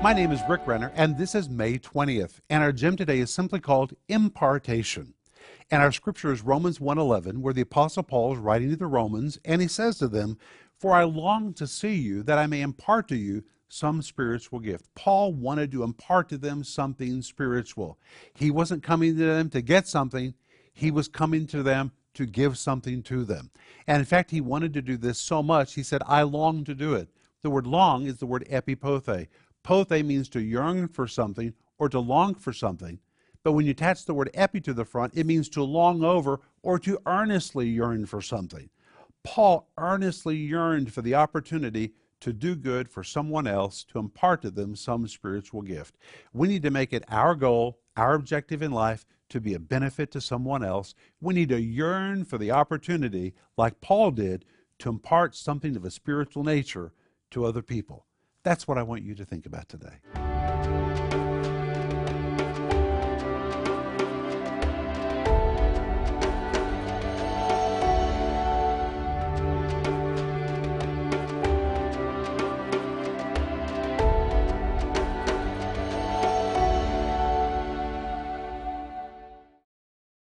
My name is Rick Renner, and this is May 20th. And our gem today is simply called Impartation. And our scripture is Romans 1:11, where the apostle Paul is writing to the Romans, and he says to them, "For I long to see you, that I may impart to you some spiritual gift." Paul wanted to impart to them something spiritual. He wasn't coming to them to get something; he was coming to them to give something to them. And in fact, he wanted to do this so much, he said, "I long to do it." The word long is the word epipothe. Pothe means to yearn for something or to long for something. But when you attach the word epi to the front, it means to long over or to earnestly yearn for something. Paul earnestly yearned for the opportunity to do good for someone else, to impart to them some spiritual gift. We need to make it our goal, our objective in life, to be a benefit to someone else. We need to yearn for the opportunity, like Paul did, to impart something of a spiritual nature to other people. That's what I want you to think about today.